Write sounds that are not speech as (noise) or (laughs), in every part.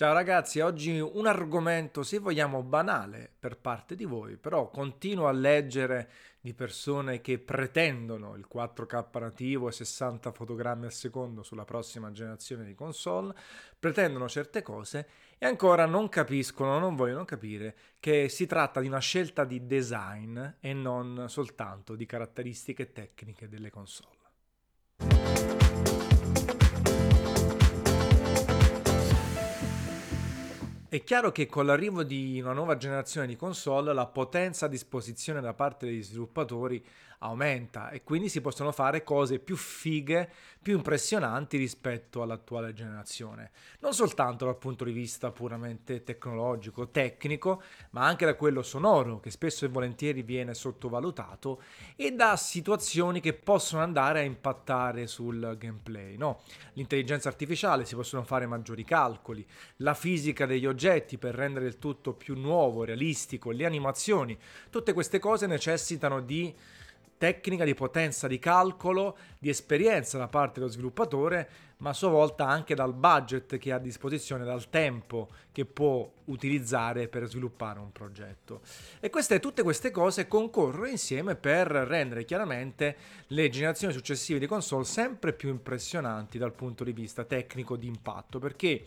Ciao ragazzi, oggi un argomento, se vogliamo, banale per parte di voi, però continuo a leggere di persone che pretendono il 4K nativo e 60 fotogrammi al secondo sulla prossima generazione di console, pretendono certe cose e ancora non capiscono, non vogliono capire che si tratta di una scelta di design e non soltanto di caratteristiche tecniche delle console. È chiaro che con l'arrivo di una nuova generazione di console la potenza a disposizione da parte degli sviluppatori aumenta e quindi si possono fare cose più fighe, più impressionanti rispetto all'attuale generazione. Non soltanto dal punto di vista puramente tecnologico, tecnico, ma anche da quello sonoro, che spesso e volentieri viene sottovalutato, e da situazioni che possono andare a impattare sul gameplay. No? L'intelligenza artificiale, si possono fare maggiori calcoli, la fisica degli oggetti per rendere il tutto più nuovo, realistico, le animazioni, tutte queste cose necessitano di tecnica, di potenza di calcolo, di esperienza da parte dello sviluppatore, ma a sua volta anche dal budget che ha a disposizione, dal tempo che può utilizzare per sviluppare un progetto. E queste, tutte queste cose concorrono insieme per rendere chiaramente le generazioni successive di console sempre più impressionanti dal punto di vista tecnico di impatto, perché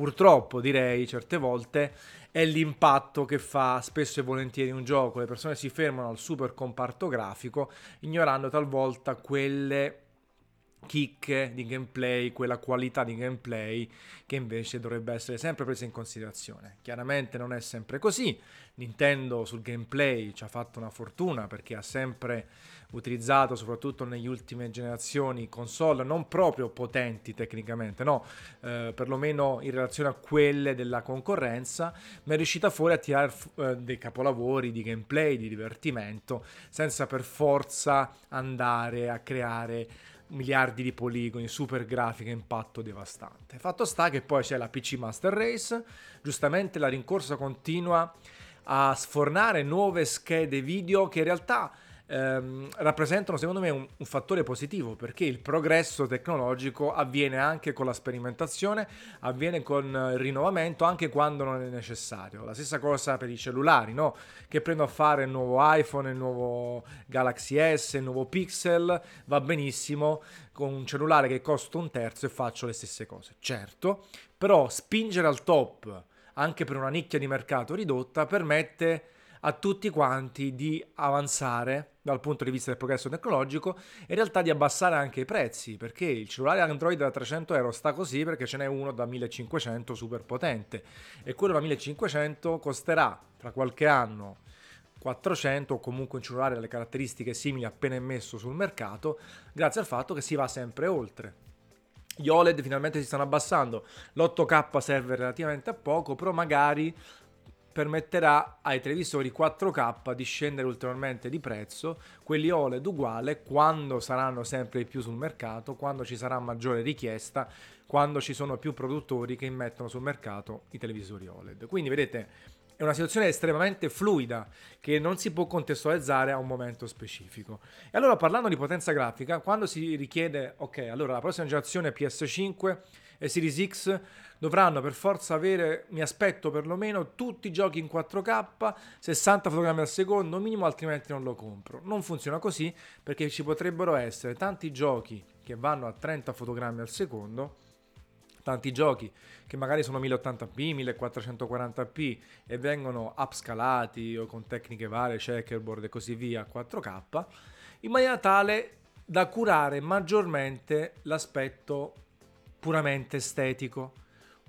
purtroppo direi certe volte è l'impatto che fa spesso e volentieri un gioco. Le persone si fermano al super comparto grafico, ignorando talvolta quelle chicche di gameplay, quella qualità di gameplay che invece dovrebbe essere sempre presa in considerazione. Chiaramente non è sempre così. Nintendo sul gameplay ci ha fatto una fortuna perché ha sempre utilizzato, soprattutto negli ultime generazioni, console non proprio potenti tecnicamente, no, eh, perlomeno in relazione a quelle della concorrenza, ma è riuscita fuori a tirare eh, dei capolavori di gameplay, di divertimento, senza per forza andare a creare miliardi di poligoni, super grafica, impatto devastante. Fatto sta che poi c'è la PC Master Race, giustamente la rincorsa continua a sfornare nuove schede video che in realtà ehm, rappresentano secondo me un, un, fattore positivo perché il progresso tecnologico avviene anche con la sperimentazione, avviene con il rinnovamento anche quando non è necessario. La stessa cosa per i cellulari, no? che prendo a fare il nuovo iPhone, il nuovo Galaxy S, il nuovo Pixel, va benissimo con un cellulare che costa un terzo e faccio le stesse cose. Certo, però spingere al top anche per una nicchia di mercato ridotta permette a tutti quanti di avanzare dal punto di vista del progresso tecnologico e in realtà di abbassare anche i prezzi perché il cellulare Android da 300 euro sta così perché ce n'è uno da 1500 super potente e quello da 1500 costerà tra qualche anno 400 o comunque un cellulare dalle caratteristiche simili appena immesso sul mercato grazie al fatto che si va sempre oltre. Gli OLED finalmente si stanno abbassando l'8K serve relativamente a poco però magari permetterà ai televisori 4K di scendere ulteriormente di prezzo, quelli OLED uguale quando saranno sempre di più sul mercato, quando ci sarà maggiore richiesta, quando ci sono più produttori che immettono sul mercato i televisori OLED. Quindi vedete, è una situazione estremamente fluida che non si può contestualizzare a un momento specifico. E allora parlando di potenza grafica, quando si richiede, ok, allora la prossima generazione PS5 e Series X dovranno per forza avere, mi aspetto perlomeno, tutti i giochi in 4K, 60 fotogrammi al secondo minimo, altrimenti non lo compro. Non funziona così perché ci potrebbero essere tanti giochi che vanno a 30 fotogrammi al secondo tanti giochi che magari sono 1080p, 1440p e vengono upscalati o con tecniche varie, checkerboard e così via, 4K, in maniera tale da curare maggiormente l'aspetto puramente estetico,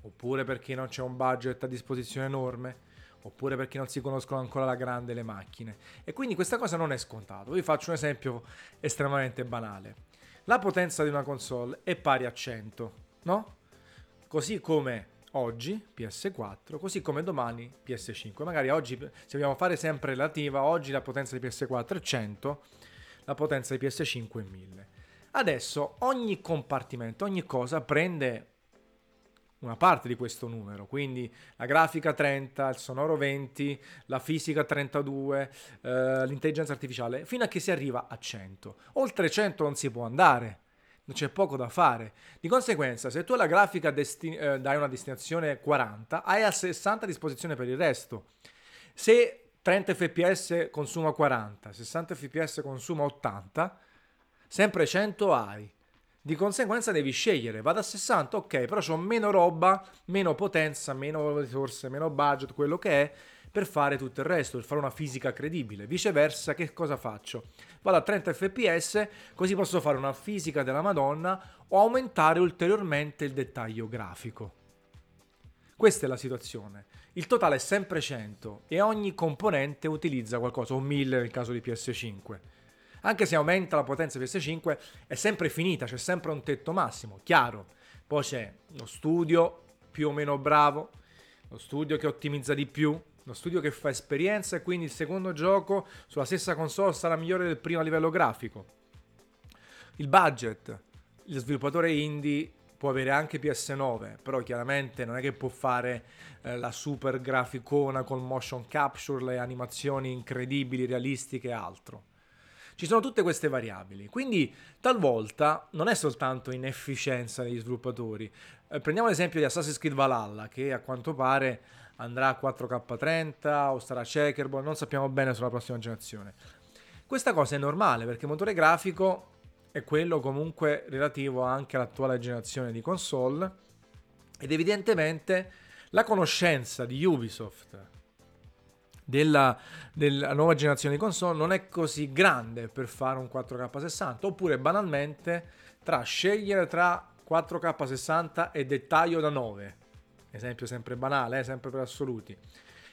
oppure perché non c'è un budget a disposizione enorme, oppure perché non si conoscono ancora la grande le macchine. E quindi questa cosa non è scontata. Vi faccio un esempio estremamente banale. La potenza di una console è pari a 100, no? Così come oggi PS4, così come domani PS5. Magari oggi, se vogliamo fare sempre relativa, oggi la potenza di PS4 è 100, la potenza di PS5 è 1000. Adesso ogni compartimento, ogni cosa prende una parte di questo numero, quindi la grafica 30, il sonoro 20, la fisica 32, eh, l'intelligenza artificiale, fino a che si arriva a 100. Oltre 100 non si può andare c'è poco da fare. Di conseguenza, se tu alla grafica desti- eh, dai una destinazione 40, hai a 60 a disposizione per il resto. Se 30 fps consuma 40, 60 fps consuma 80, sempre 100 hai. Di conseguenza devi scegliere, vado a 60, ok, però ho meno roba, meno potenza, meno risorse, meno budget, quello che è, per fare tutto il resto, per fare una fisica credibile. Viceversa, che cosa faccio? Vado a 30 fps, così posso fare una fisica della Madonna o aumentare ulteriormente il dettaglio grafico. Questa è la situazione. Il totale è sempre 100 e ogni componente utilizza qualcosa, o 1000 nel caso di PS5. Anche se aumenta la potenza PS5 è sempre finita, c'è sempre un tetto massimo, chiaro. Poi c'è lo studio più o meno bravo, lo studio che ottimizza di più, lo studio che fa esperienza e quindi il secondo gioco sulla stessa console sarà migliore del primo a livello grafico. Il budget, lo sviluppatore indie può avere anche PS9, però chiaramente non è che può fare eh, la super graficona con motion capture, le animazioni incredibili, realistiche e altro. Ci sono tutte queste variabili, quindi talvolta non è soltanto inefficienza degli sviluppatori. Eh, prendiamo l'esempio di Assassin's Creed Valhalla, che a quanto pare andrà a 4K30 o sarà checkerboard, non sappiamo bene sulla prossima generazione. Questa cosa è normale perché il motore grafico è quello comunque relativo anche all'attuale generazione di console ed evidentemente la conoscenza di Ubisoft della, della, nuova generazione di console non è così grande per fare un 4K60 oppure banalmente tra scegliere tra 4K60 e dettaglio da 9 esempio sempre banale, eh, sempre per assoluti,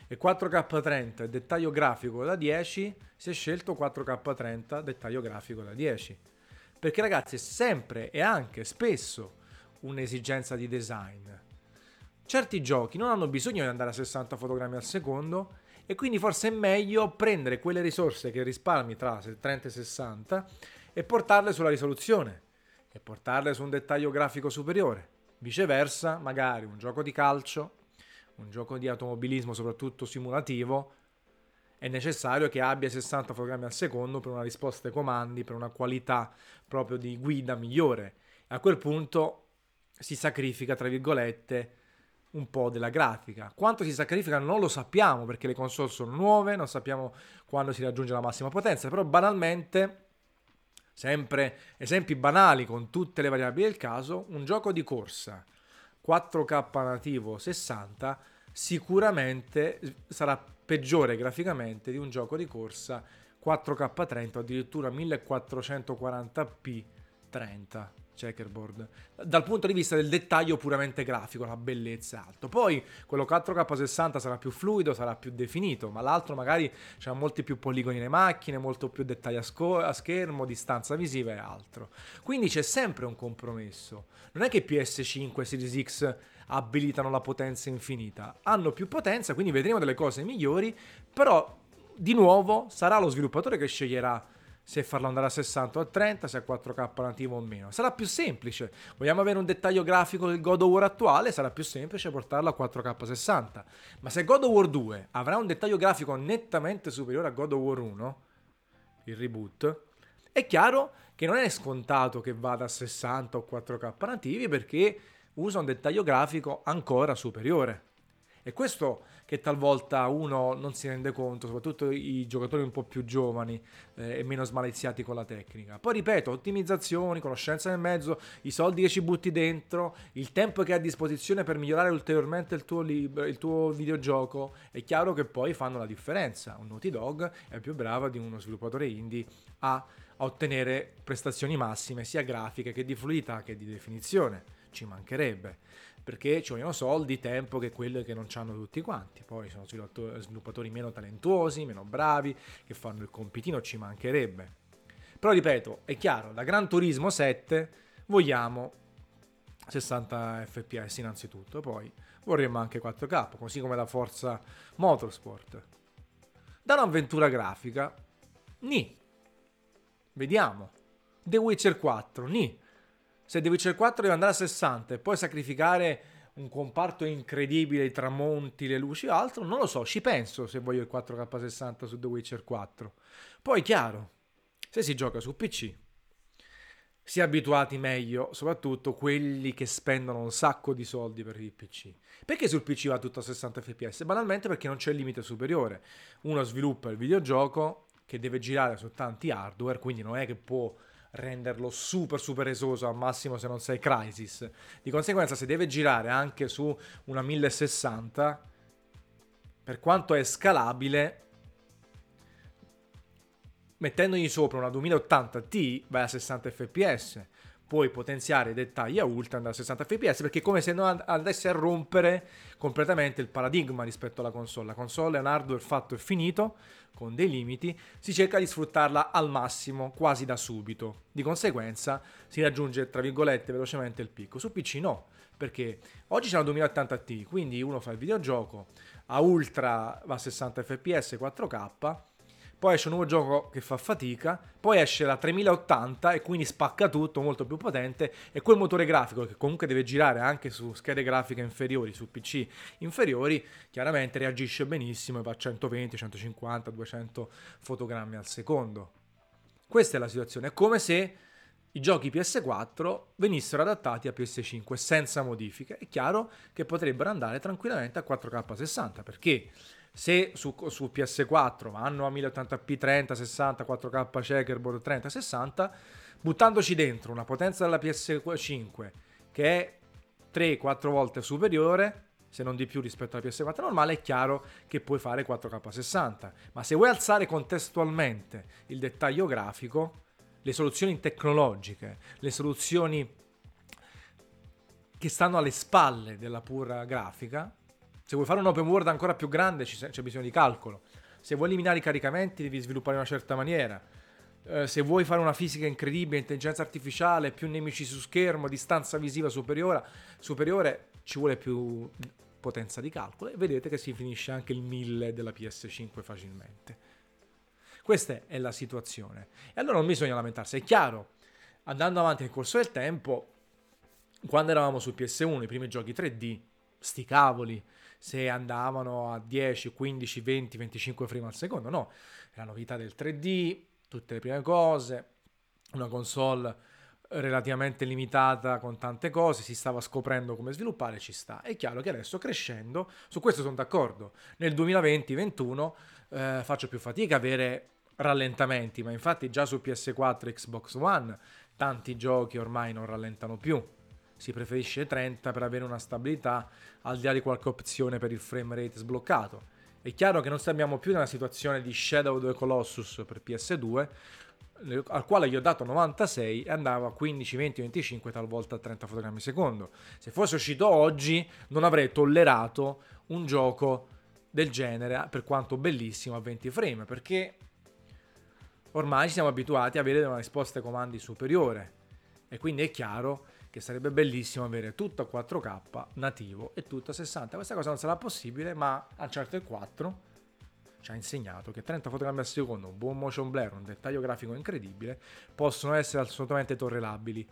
e 4K30 e dettaglio grafico da 10, si è scelto 4K30 dettaglio grafico da 10. Perché ragazzi è sempre e anche spesso un'esigenza di design. Certi giochi non hanno bisogno di andare a 60 fotogrammi al secondo e quindi forse è meglio prendere quelle risorse che risparmi tra 30 e 60 e portarle sulla risoluzione e portarle su un dettaglio grafico superiore. Viceversa, magari un gioco di calcio, un gioco di automobilismo soprattutto simulativo, è necessario che abbia 60 fotogrammi al secondo per una risposta ai comandi, per una qualità proprio di guida migliore. A quel punto si sacrifica, tra virgolette, un po' della grafica. Quanto si sacrifica non lo sappiamo perché le console sono nuove, non sappiamo quando si raggiunge la massima potenza, però banalmente sempre esempi banali con tutte le variabili del caso, un gioco di corsa 4K nativo 60 sicuramente sarà peggiore graficamente di un gioco di corsa 4K30 o addirittura 1440p 30 checkerboard dal punto di vista del dettaglio puramente grafico, la bellezza alto. Poi quello 4K60 sarà più fluido, sarà più definito, ma l'altro magari ha molti più poligoni nelle macchine, molto più dettagli a, sco- a schermo, distanza visiva e altro. Quindi c'è sempre un compromesso. Non è che PS5 e Series X abilitano la potenza infinita, hanno più potenza, quindi vedremo delle cose migliori, però di nuovo sarà lo sviluppatore che sceglierà se farlo andare a 60 o a 30, se a 4K nativo o meno. Sarà più semplice. Vogliamo avere un dettaglio grafico del God of War attuale, sarà più semplice portarlo a 4K 60. Ma se God of War 2 avrà un dettaglio grafico nettamente superiore a God of War 1, il reboot, è chiaro che non è scontato che vada a 60 o 4K nativi perché usa un dettaglio grafico ancora superiore. E questo che talvolta uno non si rende conto, soprattutto i giocatori un po' più giovani eh, e meno smaliziati con la tecnica. Poi ripeto, ottimizzazioni, conoscenza nel mezzo, i soldi che ci butti dentro, il tempo che hai a disposizione per migliorare ulteriormente il tuo, lib- il tuo videogioco, è chiaro che poi fanno la differenza. Un Naughty Dog è più bravo di uno sviluppatore indie a ottenere prestazioni massime sia grafiche che di fluidità che di definizione. Ci mancherebbe perché ci vogliono soldi, tempo che quello che non hanno tutti quanti. Poi sono sviluppatori meno talentuosi, meno bravi, che fanno il compitino, ci mancherebbe. Però ripeto, è chiaro, da Gran Turismo 7 vogliamo 60 fps innanzitutto, poi vorremmo anche 4K, così come la Forza Motorsport. Da un'avventura grafica, ni. Vediamo. The Witcher 4, ni se The Witcher 4 deve andare a 60 e poi sacrificare un comparto incredibile, i tramonti, le luci o altro, non lo so, ci penso se voglio il 4K60 su The Witcher 4. Poi chiaro, se si gioca su PC, si è abituati meglio, soprattutto quelli che spendono un sacco di soldi per il PC. Perché sul PC va tutto a 60 fps? Banalmente perché non c'è il limite superiore. Uno sviluppa il videogioco che deve girare su tanti hardware, quindi non è che può renderlo super super esoso al massimo se non sei Crisis. Di conseguenza se deve girare anche su una 1060, per quanto è scalabile, mettendogli sopra una 2080 Ti vai a 60 fps puoi potenziare i dettagli a ultra andare a 60 fps perché è come se non andesse a rompere completamente il paradigma rispetto alla console. La console è un hardware fatto e finito con dei limiti si cerca di sfruttarla al massimo quasi da subito. Di conseguenza si raggiunge tra virgolette velocemente il picco. Su PC no perché oggi c'è una 2080 Ti quindi uno fa il videogioco a ultra va a 60 fps 4k poi esce un nuovo gioco che fa fatica, poi esce la 3080 e quindi spacca tutto, molto più potente, e quel motore grafico che comunque deve girare anche su schede grafiche inferiori, su PC inferiori, chiaramente reagisce benissimo e va a 120, 150, 200 fotogrammi al secondo. Questa è la situazione, è come se i giochi PS4 venissero adattati a PS5 senza modifiche. È chiaro che potrebbero andare tranquillamente a 4K 60 perché se su, su, PS4 vanno a 1080p 30, 60, 4K checkerboard 30, 60, buttandoci dentro una potenza della PS5 che è 3-4 volte superiore, se non di più rispetto alla PS4 normale, è chiaro che puoi fare 4K 60. Ma se vuoi alzare contestualmente il dettaglio grafico, le soluzioni tecnologiche, le soluzioni che stanno alle spalle della pura grafica, se vuoi fare un open world ancora più grande c'è bisogno di calcolo. Se vuoi eliminare i caricamenti devi sviluppare in una certa maniera. Eh, se vuoi fare una fisica incredibile, intelligenza artificiale, più nemici su schermo, distanza visiva superiore, superiore ci vuole più potenza di calcolo e vedete che si finisce anche il 1000 della PS5 facilmente. Questa è la situazione. E allora non bisogna lamentarsi, è chiaro, andando avanti nel corso del tempo, quando eravamo su PS1, i primi giochi 3D, sti cavoli, se andavano a 10, 15, 20, 25 frame al secondo, no, la novità del 3D, tutte le prime cose, una console relativamente limitata con tante cose, si stava scoprendo come sviluppare, ci sta. È chiaro che adesso crescendo, su questo sono d'accordo, nel 2020-2021 eh, faccio più fatica a avere rallentamenti, ma infatti già su PS4 e Xbox One tanti giochi ormai non rallentano più si preferisce 30 per avere una stabilità al di là di qualche opzione per il frame rate sbloccato. È chiaro che non siamo più nella situazione di Shadow of the Colossus per PS2, al quale gli ho dato 96 e andava a 15, 20, 25, talvolta a 30 fotogrammi secondo. Se fosse uscito oggi non avrei tollerato un gioco del genere, per quanto bellissimo, a 20 frame, perché ormai ci siamo abituati a avere una risposta ai comandi superiore. E quindi è chiaro che sarebbe bellissimo avere tutto a 4K nativo e tutto a 60. Questa cosa non sarà possibile, ma Uncharted 4 ci ha insegnato che 30 fotogrammi al secondo, un buon motion blur, un dettaglio grafico incredibile, possono essere assolutamente tollerabili.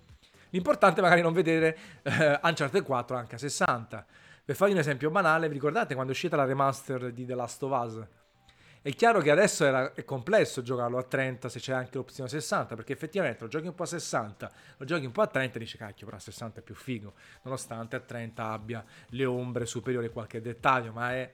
L'importante è magari non vedere eh, Uncharted 4 anche a 60. Per farvi un esempio banale, vi ricordate quando è uscita la remaster di The Last of Us? È chiaro che adesso era, è complesso giocarlo a 30 se c'è anche l'opzione 60, perché effettivamente lo giochi un po' a 60, lo giochi un po' a 30 e dici cacchio, però a 60 è più figo, nonostante a 30 abbia le ombre superiori a qualche dettaglio, ma è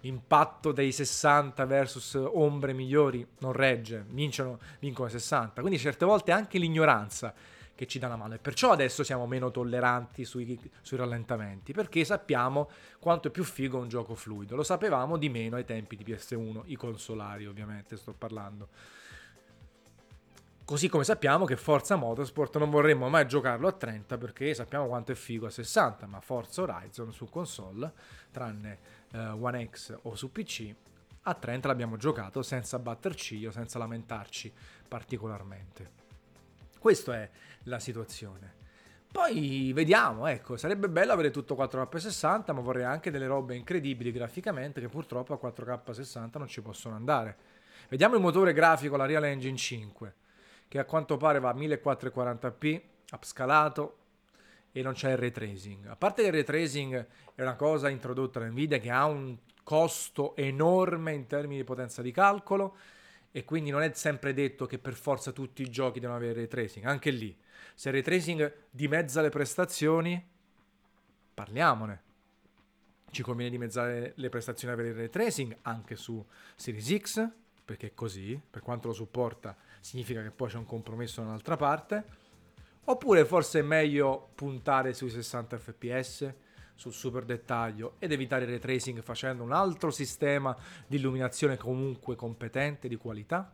l'impatto dei 60 versus ombre migliori non regge, vincono, vincono 60, quindi certe volte anche l'ignoranza che ci dà una mano. E perciò adesso siamo meno tolleranti sui, sui, rallentamenti perché sappiamo quanto è più figo un gioco fluido. Lo sapevamo di meno ai tempi di PS1 i consolari ovviamente sto parlando. Così come sappiamo che Forza Motorsport non vorremmo mai giocarlo a 30 perché sappiamo quanto è figo a 60 ma Forza Horizon su console tranne uh, One X o su PC a 30 l'abbiamo giocato senza batter ciglio senza lamentarci particolarmente questa è la situazione. Poi vediamo, ecco, sarebbe bello avere tutto 4K60, ma vorrei anche delle robe incredibili graficamente che purtroppo a 4K60 non ci possono andare. Vediamo il motore grafico, la Real Engine 5, che a quanto pare va a 1440p, upscalato e non c'è il ray tracing. A parte che il ray tracing è una cosa introdotta da Nvidia che ha un costo enorme in termini di potenza di calcolo, e quindi non è sempre detto che per forza tutti i giochi devono avere ray tracing. Anche lì, se il ray tracing dimezza le prestazioni, parliamone. Ci conviene dimezzare le prestazioni avere il ray tracing anche su Series X, perché così, per quanto lo supporta, significa che poi c'è un compromesso da un'altra parte. Oppure forse è meglio puntare sui 60 fps, sul super dettaglio ed evitare il ray tracing facendo un altro sistema di illuminazione comunque competente, di qualità.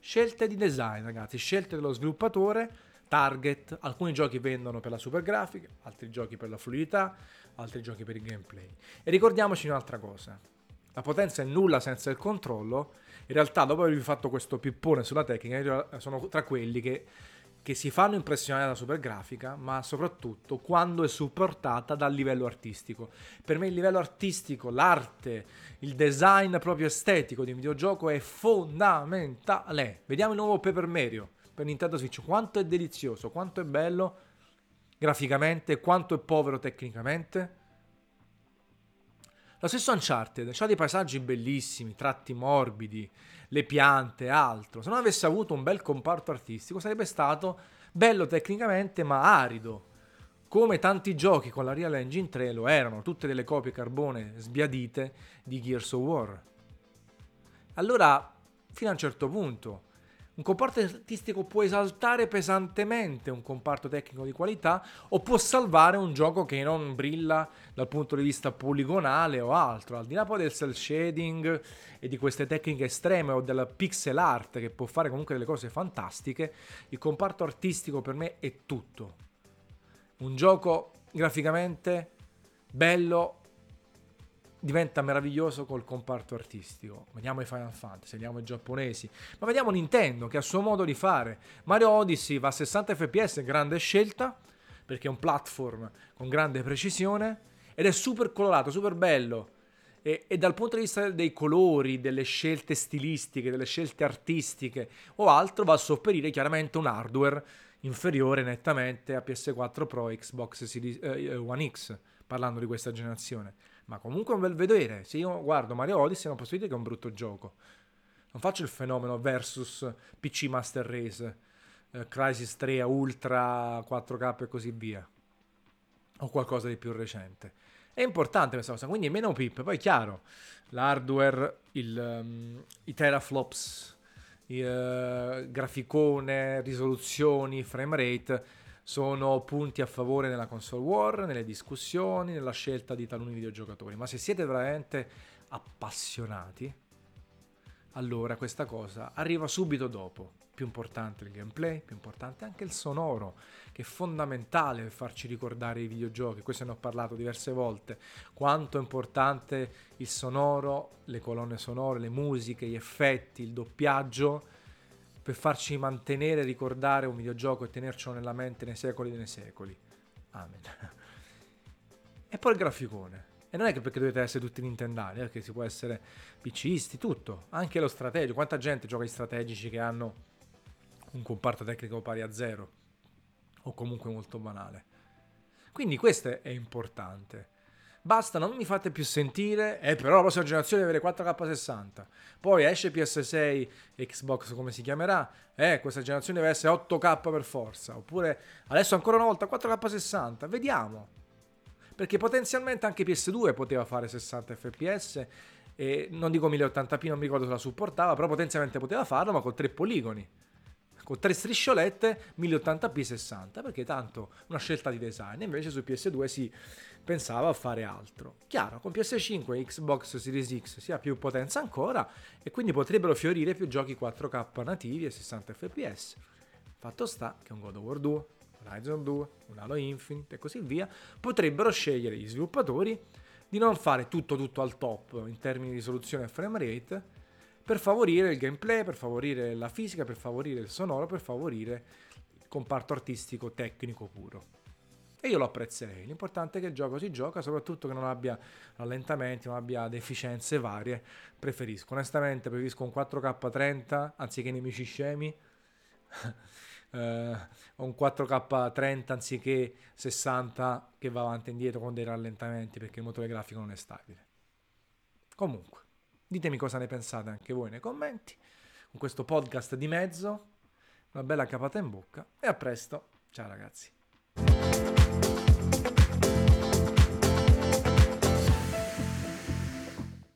Scelte di design, ragazzi, scelte dello sviluppatore, target. Alcuni giochi vendono per la super grafica, altri giochi per la fluidità, altri giochi per il gameplay. E ricordiamoci un'altra cosa. La potenza è nulla senza il controllo. In realtà, dopo avervi fatto questo pippone sulla tecnica, sono tra quelli che che si fanno impressionare dalla super grafica, ma soprattutto quando è supportata dal livello artistico. Per me il livello artistico, l'arte, il design proprio estetico di un videogioco è fondamentale. Vediamo il nuovo Paper Mario per Nintendo Switch, quanto è delizioso, quanto è bello graficamente, quanto è povero tecnicamente. Lo stesso Uncharted, ha dei paesaggi bellissimi, tratti morbidi, le piante, altro. Se non avesse avuto un bel comparto artistico sarebbe stato bello tecnicamente ma arido. Come tanti giochi con la Real Engine 3 lo erano, tutte delle copie carbone sbiadite di Gears of War. Allora, fino a un certo punto, un comparto artistico può esaltare pesantemente un comparto tecnico di qualità o può salvare un gioco che non brilla dal punto di vista poligonale o altro. Al di là poi del cel shading e di queste tecniche estreme o della pixel art che può fare comunque delle cose fantastiche, il comparto artistico per me è tutto. Un gioco graficamente bello, diventa meraviglioso col comparto artistico. Vediamo i Final Fantasy, vediamo i giapponesi, ma vediamo Nintendo che ha il suo modo di fare. Mario Odyssey va a 60 fps, grande scelta, perché è un platform con grande precisione ed è super colorato, super bello. E, e, dal punto di vista dei colori, delle scelte stilistiche, delle scelte artistiche o altro, va a sopperire chiaramente un hardware inferiore nettamente a PS4 Pro Xbox Series, eh, One X, parlando di questa generazione ma comunque è un bel vedere. Se io guardo Mario Odyssey non posso dire che è un brutto gioco. Non faccio il fenomeno versus PC Master Race, eh, Crisis 3 Ultra 4K e così via. O qualcosa di più recente. È importante questa cosa, quindi meno pip. Poi chiaro, l'hardware, il, um, i teraflops, il uh, graficone, risoluzioni, frame rate sono punti a favore nella console war, nelle discussioni, nella scelta di taluni videogiocatori. Ma se siete veramente appassionati, allora questa cosa arriva subito dopo. Più importante il gameplay, più importante anche il sonoro, che è fondamentale per farci ricordare i videogiochi. Questo ne ho parlato diverse volte. Quanto è importante il sonoro, le colonne sonore, le musiche, gli effetti, il doppiaggio per farci mantenere, ricordare un videogioco e tenercelo nella mente nei secoli dei secoli. Amen. E poi il graficone. E non è che perché dovete essere tutti nintendari, eh, perché si può essere PCisti, tutto. Anche lo strategico. Quanta gente gioca in strategici che hanno un comparto tecnico pari a zero? O comunque molto banale. Quindi questo è importante. Basta, non mi fate più sentire. Eh, però la prossima generazione deve avere 4K60. Poi esce PS6, Xbox come si chiamerà. Eh, questa generazione deve essere 8K per forza. Oppure adesso ancora una volta 4K60. Vediamo. Perché potenzialmente anche PS2 poteva fare 60 fps. E non dico 1080p, non mi ricordo se la supportava, però potenzialmente poteva farlo, ma con tre poligoni con tre strisciolette 1080p 60 perché tanto una scelta di design. Invece su PS2 si pensava a fare altro. Chiaro con PS5 e Xbox Series X si ha più potenza ancora e quindi potrebbero fiorire più giochi 4K nativi e 60 fps fatto sta che un God of War 2 Horizon 2 un Halo Infinite e così via potrebbero scegliere gli sviluppatori di non fare tutto tutto al top in termini di risoluzione e frame rate per favorire il gameplay, per favorire la fisica, per favorire il sonoro, per favorire il comparto artistico tecnico puro. E io lo apprezzerei. L'importante è che il gioco si gioca, soprattutto che non abbia rallentamenti, non abbia deficienze varie. Preferisco, onestamente, preferisco un 4K30 anziché nemici scemi. uh, (laughs) un 4K30 anziché 60 che va avanti e indietro con dei rallentamenti perché il motore grafico non è stabile. Comunque. Ditemi cosa ne pensate anche voi nei commenti. con questo podcast di mezzo, una bella capata in bocca e a presto. Ciao ragazzi.